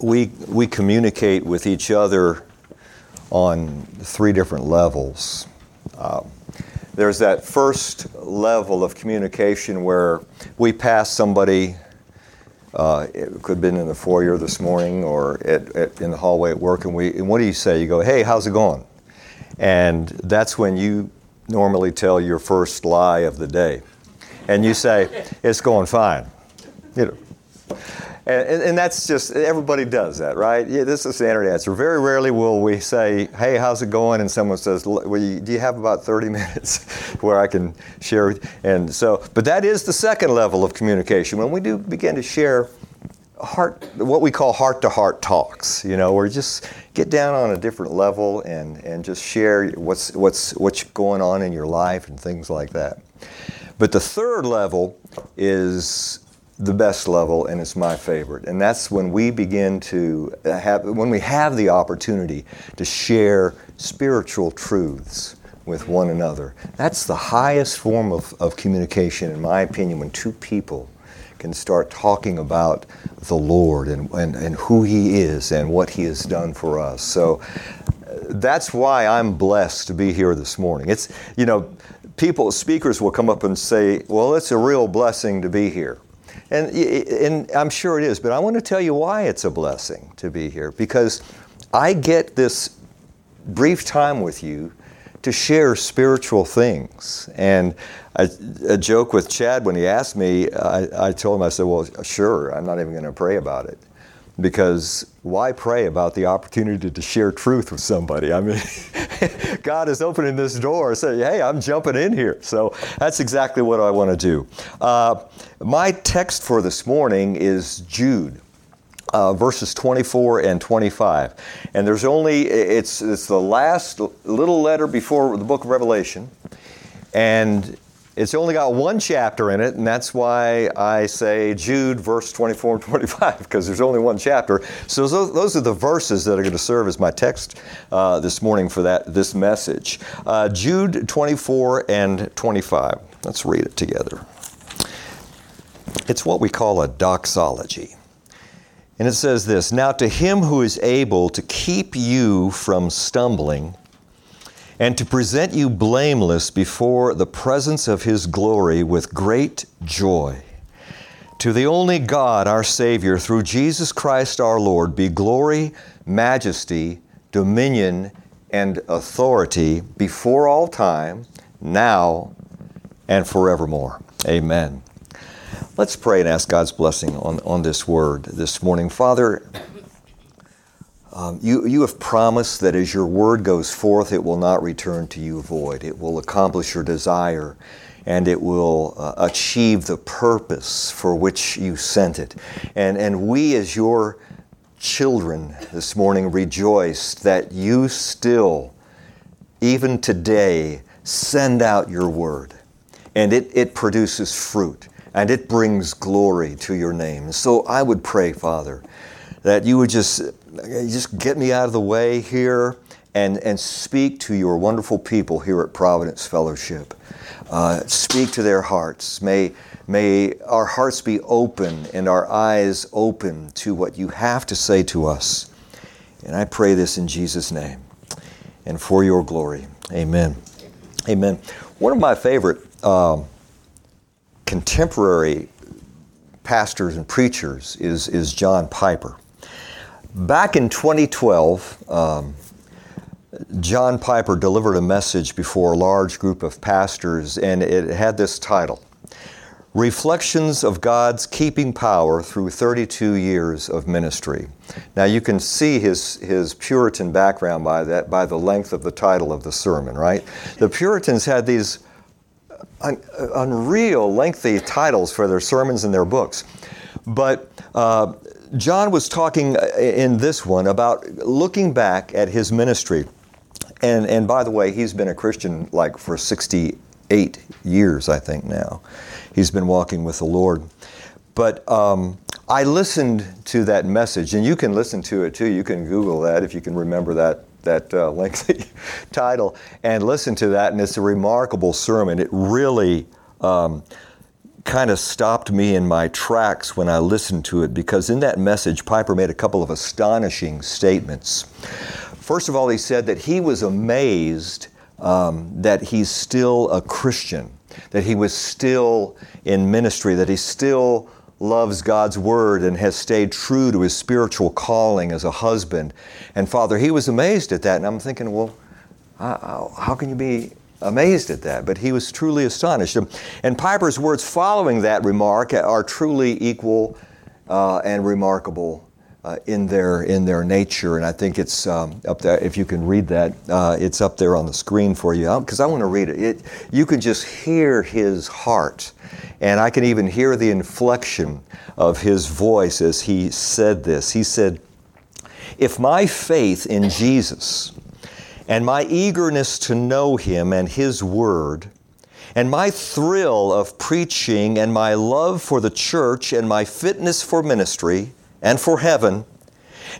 we, we communicate with each other on three different levels. Uh, there's that first level of communication where we pass somebody, uh, it could have been in the foyer this morning or at, at, in the hallway at work, and, we, and what do you say? You go, hey, how's it going? And that's when you normally tell your first lie of the day. And you say, it's going fine. You know. And, and, that's just, everybody does that, right? Yeah, this is the standard answer. Very rarely will we say, hey, how's it going? And someone says, well, you, do you have about 30 minutes where I can share? And so, but that is the second level of communication. When we do begin to share heart, what we call heart to heart talks, you know, where you just get down on a different level and, and just share what's, what's, what's going on in your life and things like that. But the third level is the best level and it's my favorite. And that's when we begin to have when we have the opportunity to share spiritual truths with one another. That's the highest form of, of communication in my opinion when two people can start talking about the lord and, and, and who he is and what he has done for us. So uh, that's why i'm blessed to be here this morning. It's you know people speakers will come up and say well it's a real blessing to be here and, and I'm sure it is, but I want to tell you why it's a blessing to be here because I get this brief time with you to share spiritual things. And a, a joke with Chad when he asked me, I, I told him, I said, Well, sure, I'm not even going to pray about it because why pray about the opportunity to share truth with somebody? I mean, God is opening this door, say, hey, I'm jumping in here. So that's exactly what I want to do. Uh, my text for this morning is Jude. Uh, verses 24 and 25. And there's only, it's, it's the last little letter before the book of Revelation. And it's only got one chapter in it, and that's why I say Jude, verse 24 and 25, because there's only one chapter. So those, are the verses that are going to serve as my text uh, this morning for that this message. Uh, Jude 24 and 25. Let's read it together. It's what we call a doxology. And it says this Now to him who is able to keep you from stumbling, and to present you blameless before the presence of His glory with great joy. To the only God, our Savior, through Jesus Christ our Lord, be glory, majesty, dominion, and authority before all time, now, and forevermore. Amen. Let's pray and ask God's blessing on, on this word this morning. Father, um, you, you have promised that as your word goes forth, it will not return to you void. It will accomplish your desire and it will uh, achieve the purpose for which you sent it. And, and we, as your children this morning, rejoice that you still, even today, send out your word. And it, it produces fruit and it brings glory to your name. So I would pray, Father, that you would just just get me out of the way here and, and speak to your wonderful people here at Providence Fellowship. Uh, speak to their hearts. May, may our hearts be open and our eyes open to what you have to say to us. And I pray this in Jesus' name and for your glory. Amen. Amen. One of my favorite uh, contemporary pastors and preachers is, is John Piper. Back in 2012, um, John Piper delivered a message before a large group of pastors, and it had this title Reflections of God's Keeping Power Through 32 Years of Ministry. Now, you can see his, his Puritan background by, that, by the length of the title of the sermon, right? The Puritans had these un, unreal, lengthy titles for their sermons and their books. But uh, John was talking uh, in this one about looking back at his ministry. And, and by the way, he's been a Christian like for 68 years, I think now. He's been walking with the Lord. But um, I listened to that message, and you can listen to it too. You can Google that if you can remember that that uh, lengthy title and listen to that. And it's a remarkable sermon. It really um, kind of stopped me in my tracks when I listened to it because in that message, Piper made a couple of astonishing statements. First of all, he said that he was amazed um, that he's still a Christian, that he was still in ministry, that he still loves God's word and has stayed true to his spiritual calling as a husband and father. He was amazed at that, and I'm thinking, well, how can you be amazed at that? But he was truly astonished. And Piper's words following that remark are truly equal uh, and remarkable uh, in their in their nature. And I think it's um, up there. If you can read that, uh, it's up there on the screen for you. Because I want to read it. it. You can just hear his heart, and I can even hear the inflection of his voice as he said this. He said, "If my faith in Jesus." And my eagerness to know Him and His Word, and my thrill of preaching, and my love for the church, and my fitness for ministry, and for heaven,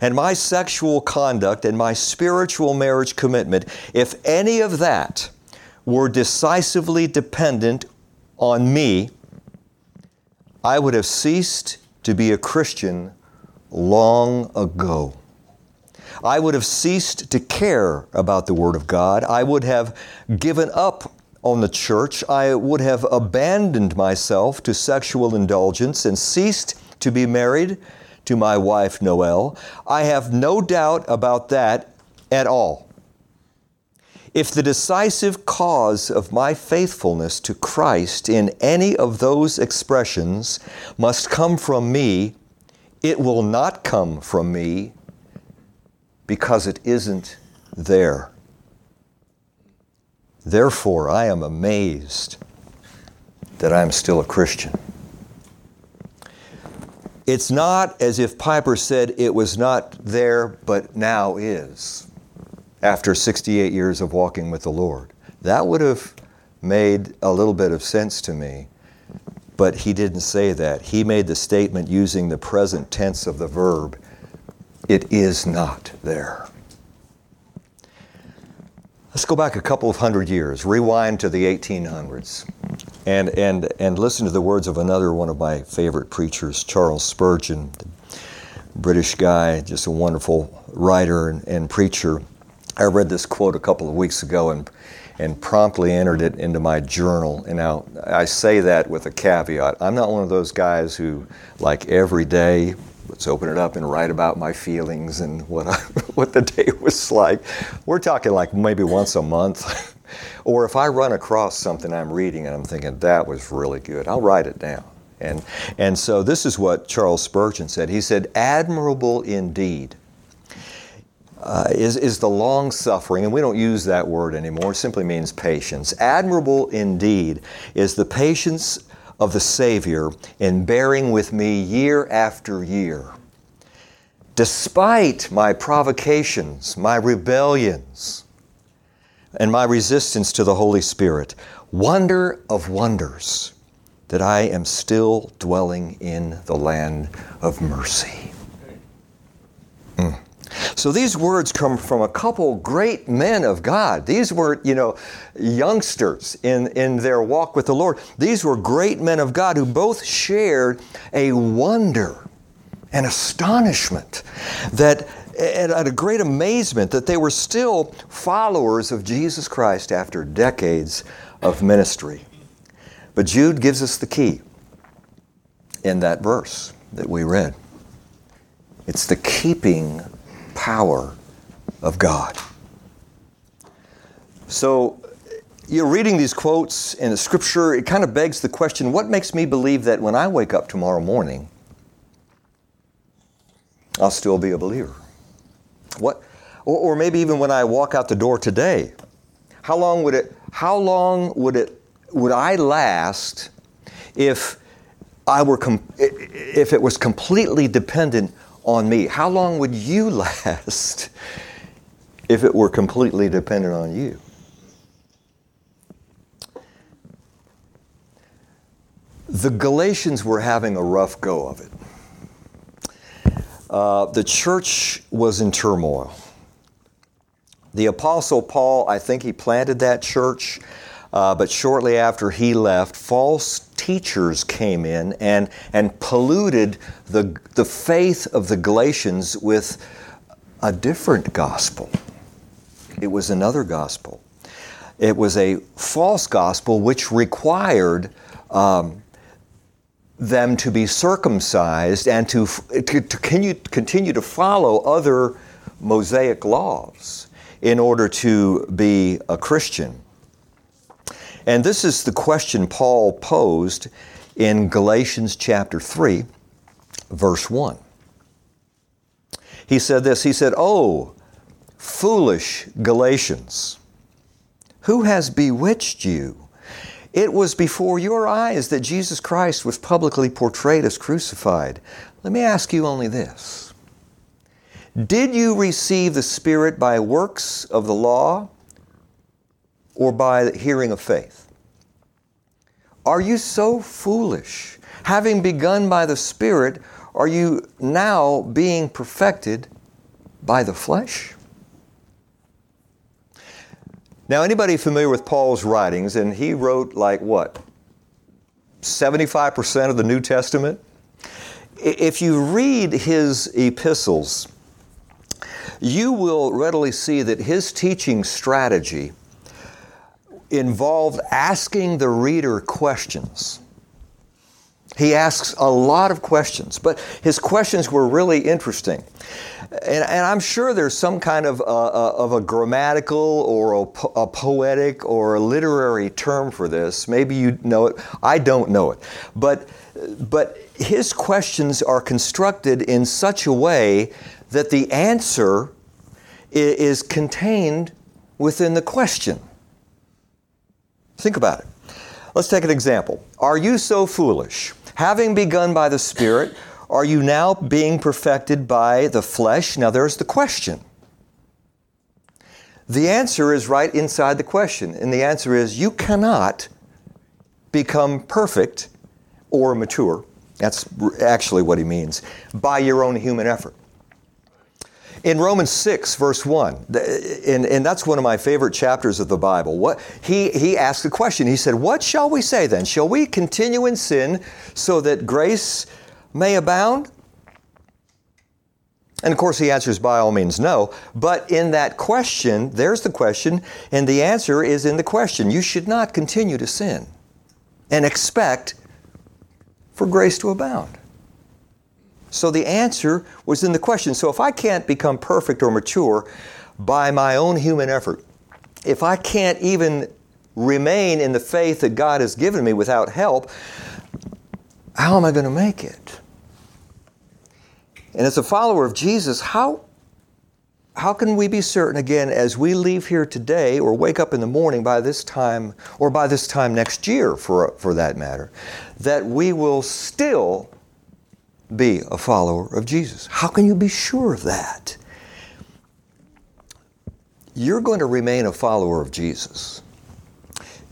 and my sexual conduct and my spiritual marriage commitment, if any of that were decisively dependent on me, I would have ceased to be a Christian long ago. I would have ceased to care about the Word of God. I would have given up on the church. I would have abandoned myself to sexual indulgence and ceased to be married to my wife Noel. I have no doubt about that at all. If the decisive cause of my faithfulness to Christ in any of those expressions must come from me, it will not come from me because it isn't there. Therefore, I am amazed that I am still a Christian. It's not as if Piper said it was not there, but now is, after 68 years of walking with the Lord. That would have made a little bit of sense to me, but he didn't say that. He made the statement using the present tense of the verb it is not there. Let's go back a couple of hundred years, rewind to the 1800s, and, and, and listen to the words of another one of my favorite preachers, Charles Spurgeon, British guy, just a wonderful writer and, and preacher. I read this quote a couple of weeks ago and, and promptly entered it into my journal. And now I say that with a caveat. I'm not one of those guys who, like every day, let's open it up and write about my feelings and what I, what the day was like. We're talking like maybe once a month. or if I run across something I'm reading and I'm thinking that was really good, I'll write it down. And and so this is what Charles Spurgeon said. He said, "Admirable indeed." Uh, is, is the long suffering, and we don't use that word anymore, it simply means patience. Admirable indeed is the patience of the Savior in bearing with me year after year. Despite my provocations, my rebellions, and my resistance to the Holy Spirit, wonder of wonders that I am still dwelling in the land of mercy. So these words come from a couple great men of God. These were, you know, youngsters in, in their walk with the Lord. These were great men of God who both shared a wonder and astonishment that and a great amazement that they were still followers of Jesus Christ after decades of ministry. But Jude gives us the key in that verse that we read. It's the keeping power of God. So, you're reading these quotes in the scripture, it kind of begs the question what makes me believe that when I wake up tomorrow morning, I'll still be a believer? What, or, or maybe even when I walk out the door today, how long would it, how long would it, would I last if I were, com- if it was completely dependent on me. How long would you last if it were completely dependent on you? The Galatians were having a rough go of it. Uh, the church was in turmoil. The Apostle Paul, I think he planted that church, uh, but shortly after he left, false teachers came in and, and polluted the, the faith of the Galatians with a different gospel. It was another gospel. It was a false gospel which required um, them to be circumcised and to, to, to continue, continue to follow other Mosaic laws in order to be a Christian. And this is the question Paul posed in Galatians chapter 3, verse 1. He said this He said, Oh, foolish Galatians, who has bewitched you? It was before your eyes that Jesus Christ was publicly portrayed as crucified. Let me ask you only this Did you receive the Spirit by works of the law or by hearing of faith? Are you so foolish? Having begun by the Spirit, are you now being perfected by the flesh? Now, anybody familiar with Paul's writings, and he wrote like what? 75% of the New Testament? If you read his epistles, you will readily see that his teaching strategy involved asking the reader questions. He asks a lot of questions, but his questions were really interesting. And, and I'm sure there's some kind of, uh, uh, of a grammatical or a, a, poetic or a literary term for this. Maybe you know it. I don't know it. But, but his questions are constructed in such a way that the answer is contained within the question. Think about it. Let's take an example. Are you so foolish? Having begun by the Spirit, are you now being perfected by the flesh? Now there's the question. The answer is right inside the question, and the answer is you cannot become perfect or mature. That's actually what he means by your own human effort in Romans 6, verse 1, and, and that's one of my favorite chapters of the Bible, what, he, he asked a question. He said, What shall we say then? Shall we continue in sin so that grace may abound? And of course, he answers by all means no. But in that question, there's the question, and the answer is in the question. You should not continue to sin and expect for grace to abound. So the answer was in the question. So if I can't become perfect or mature by my own human effort, if I can't even remain in the faith that God has given me without help, how am I going to make it? And as a follower of Jesus, how, how can we be certain, again, as we leave here today or wake up in the morning by this time, or by this time next year for, for that matter, that we will still be a follower of Jesus. How can you be sure of that? You're going to remain a follower of Jesus.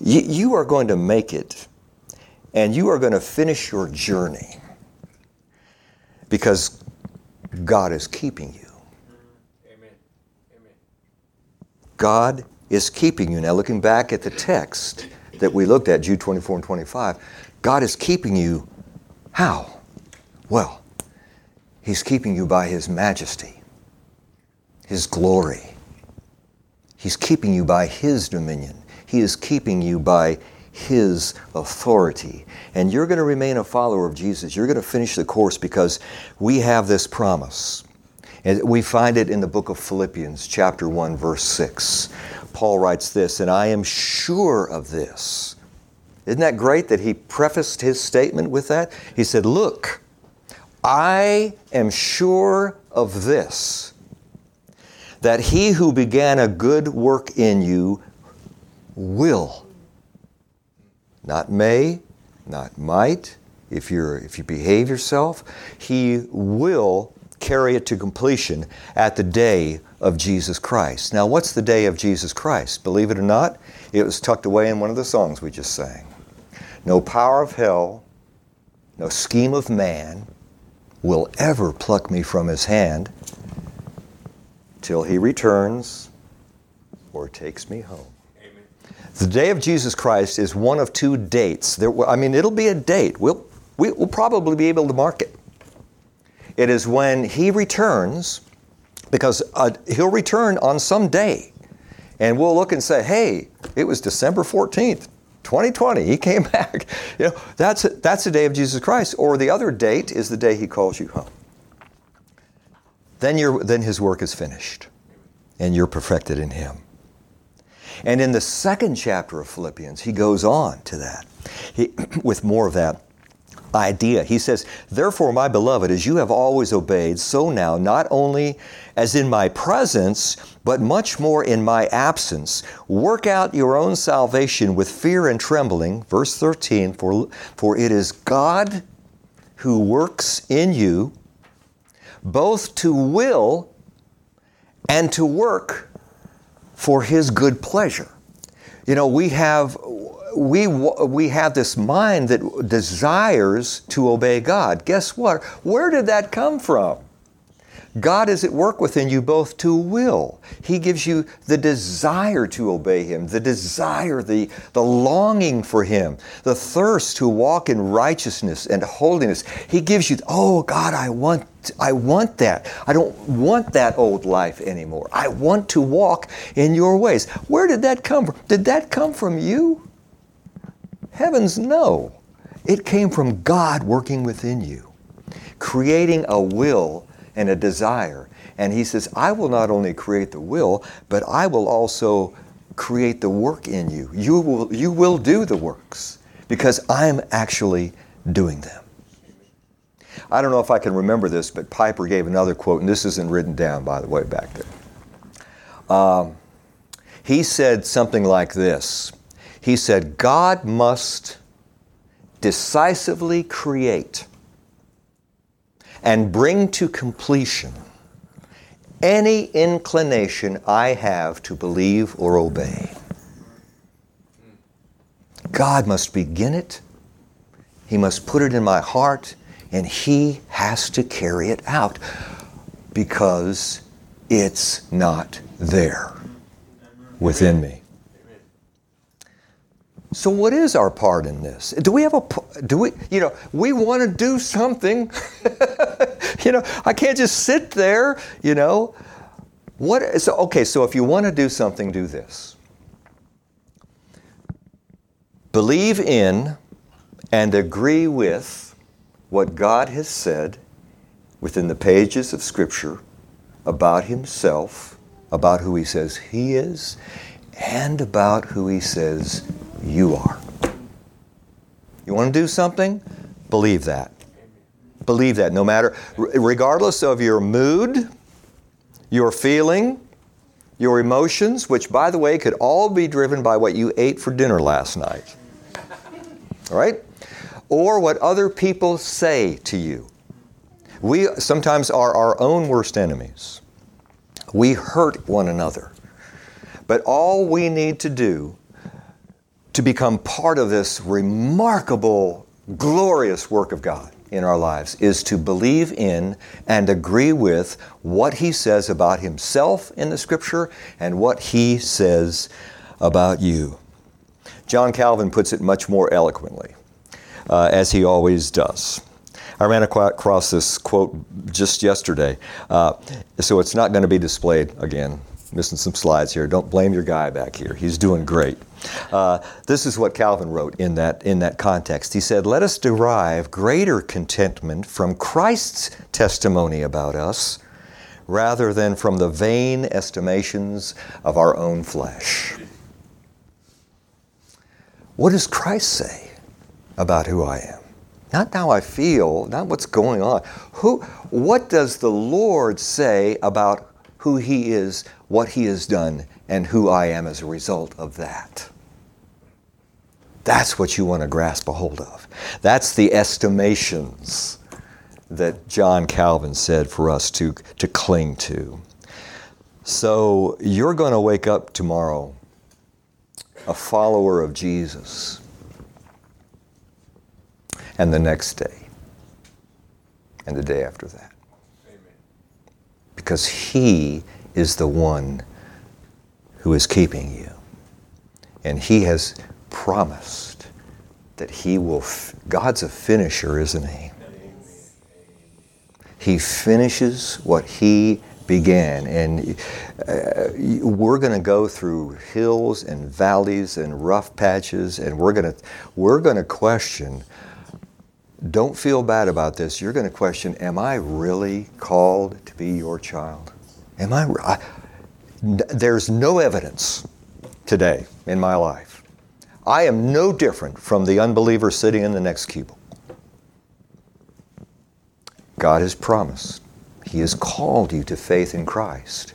You, you are going to make it, and you are going to finish your journey because God is keeping you. Amen. Amen. God is keeping you. Now, looking back at the text that we looked at, Jude 24 and 25, God is keeping you how? Well, He's keeping you by His majesty, His glory. He's keeping you by His dominion. He is keeping you by His authority. And you're going to remain a follower of Jesus. You're going to finish the course because we have this promise. And we find it in the book of Philippians, chapter 1, verse 6. Paul writes this, and I am sure of this. Isn't that great that he prefaced his statement with that? He said, Look, I am sure of this, that he who began a good work in you will, not may, not might, if, you're, if you behave yourself, he will carry it to completion at the day of Jesus Christ. Now, what's the day of Jesus Christ? Believe it or not, it was tucked away in one of the songs we just sang. No power of hell, no scheme of man, will ever pluck me from his hand till he returns or takes me home. Amen. The day of Jesus Christ is one of two dates. There, I mean, it'll be a date. We'll, we, will probably be able to mark it. It is when He returns, because uh, He'll return on some day. And we'll look and say, hey, it was December 14th, 2020. He came back. You know, that's, that's the day of Jesus Christ. Or the other date is the day He calls you home. Then, then His work is finished and you're perfected in Him. And in the second chapter of Philippians, he goes on to that he, with more of that idea. He says, Therefore, my beloved, as you have always obeyed, so now, not only as in my presence, but much more in my absence, work out your own salvation with fear and trembling. Verse 13, for, for it is God who works in you both to will and to work for his good pleasure. You know, we have we we have this mind that desires to obey God. Guess what? Where did that come from? God is at work within you both to will. He gives you the desire to obey Him, the desire, the, the longing for Him, the thirst to walk in righteousness and holiness. He gives you, oh God, I want, I want that. I don't want that old life anymore. I want to walk in your ways. Where did that come from? Did that come from you? Heavens, no. It came from God working within you, creating a will and a desire. And he says, I will not only create the will, but I will also create the work in you. You will, you will do the works because I'm actually doing them. I don't know if I can remember this, but Piper gave another quote, and this isn't written down, by the way, back there. Um, he said something like this He said, God must decisively create and bring to completion any inclination I have to believe or obey. God must begin it, He must put it in my heart, and He has to carry it out because it's not there within me. So what is our part in this? Do we have a do we you know, we want to do something. you know, I can't just sit there, you know. What so okay, so if you want to do something, do this. Believe in and agree with what God has said within the pages of scripture about himself, about who he says he is, and about who he says you are. You want to do something? Believe that. Believe that no matter, regardless of your mood, your feeling, your emotions, which by the way could all be driven by what you ate for dinner last night. All right? Or what other people say to you. We sometimes are our own worst enemies. We hurt one another. But all we need to do to become part of this remarkable, glorious work of God in our lives is to believe in and agree with what He says about Himself in the Scripture and what He says about you. John Calvin puts it much more eloquently, uh, as he always does. I ran across this quote just yesterday, uh, so it's not going to be displayed again missing some slides here. Don't blame your guy back here. He's doing great. Uh, this is what Calvin wrote in that, in that context. He said, Let us derive greater contentment from Christ's testimony about us rather than from the vain estimations of our own flesh. What does Christ say about who I am? Not how I feel, not what's going on. Who, what does the Lord say about who He is, what He has done, and who I am as a result of that. That's what you want to grasp a hold of. That's the estimations that John Calvin said for us to, to cling to. So you're going to wake up tomorrow a follower of Jesus, and the next day, and the day after that because He is the one who is keeping you. And He has promised that He will, f- God's a finisher, isn't He? He finishes what He began. And uh, we're going to go through hills and valleys and rough patches, and we're going to we're going to question. Don't feel bad about this. You're going to question: Am I really called to be your child? Am I? I there's no evidence today in my life. I am no different from the unbeliever sitting in the next cubicle. God has promised he has called you to faith in Christ.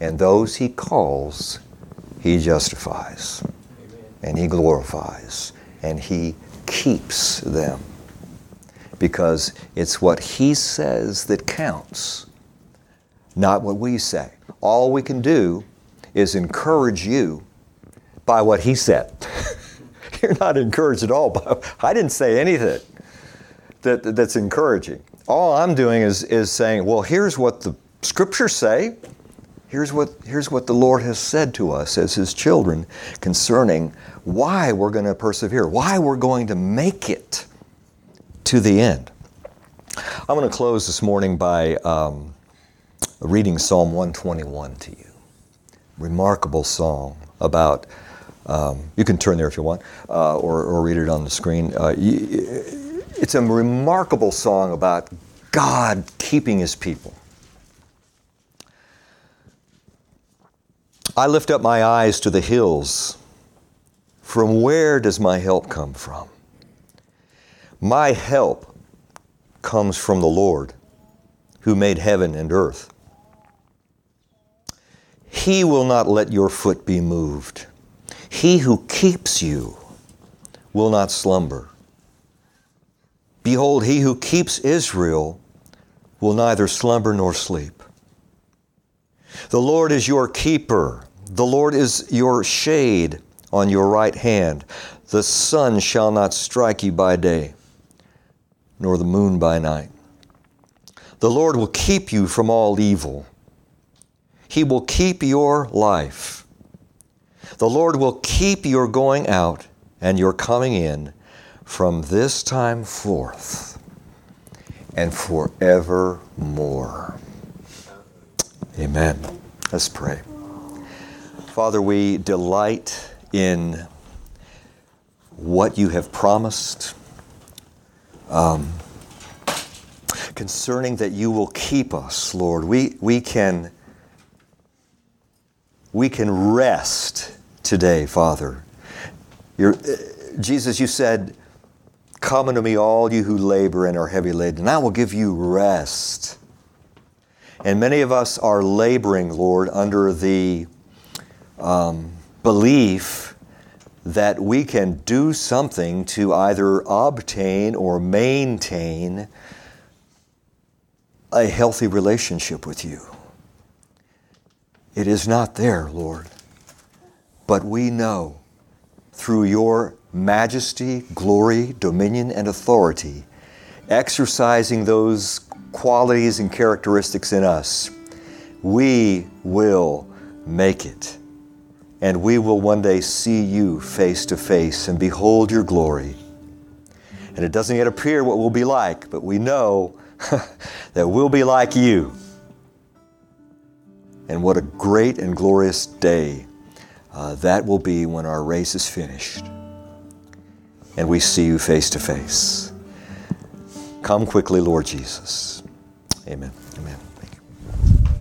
And those He calls, He justifies. Amen. And He glorifies. And He keeps them. Because it's what He says that counts, not what we say. All we can do is encourage you by what He said. You're not encouraged at all. By, I didn't say anything that, that's encouraging all I'm doing is, is saying, well, here's what the scriptures say. Here's what, here's what the Lord has said to us as His children concerning why we're going to persevere, why we're going to make it to the end. I'm going to close this morning by um, reading Psalm 121 to you. Remarkable song about, um, you can turn there if you want, uh, or, or read it on the screen. Uh, it's a remarkable song about God keeping his people. I lift up my eyes to the hills. From where does my help come from? My help comes from the Lord who made heaven and earth. He will not let your foot be moved. He who keeps you will not slumber. Behold, he who keeps Israel will neither slumber nor sleep. The Lord is your keeper. The Lord is your shade on your right hand. The sun shall not strike you by day, nor the moon by night. The Lord will keep you from all evil. He will keep your life. The Lord will keep your going out and your coming in from this time forth and forevermore. Amen. Let's pray. Father, we delight in what you have promised um, concerning that you will keep us, Lord. We, we, can, we can rest today, Father. You're, uh, Jesus, you said, Come unto me, all you who labor and are heavy laden, and I will give you rest. And many of us are laboring, Lord, under the um, belief that we can do something to either obtain or maintain a healthy relationship with you. It is not there, Lord. But we know through your majesty, glory, dominion, and authority, exercising those qualities and characteristics in us, we will make it. And we will one day see you face to face and behold your glory. And it doesn't yet appear what we'll be like, but we know that we'll be like you. And what a great and glorious day uh, that will be when our race is finished and we see you face to face. Come quickly, Lord Jesus. Amen. Amen.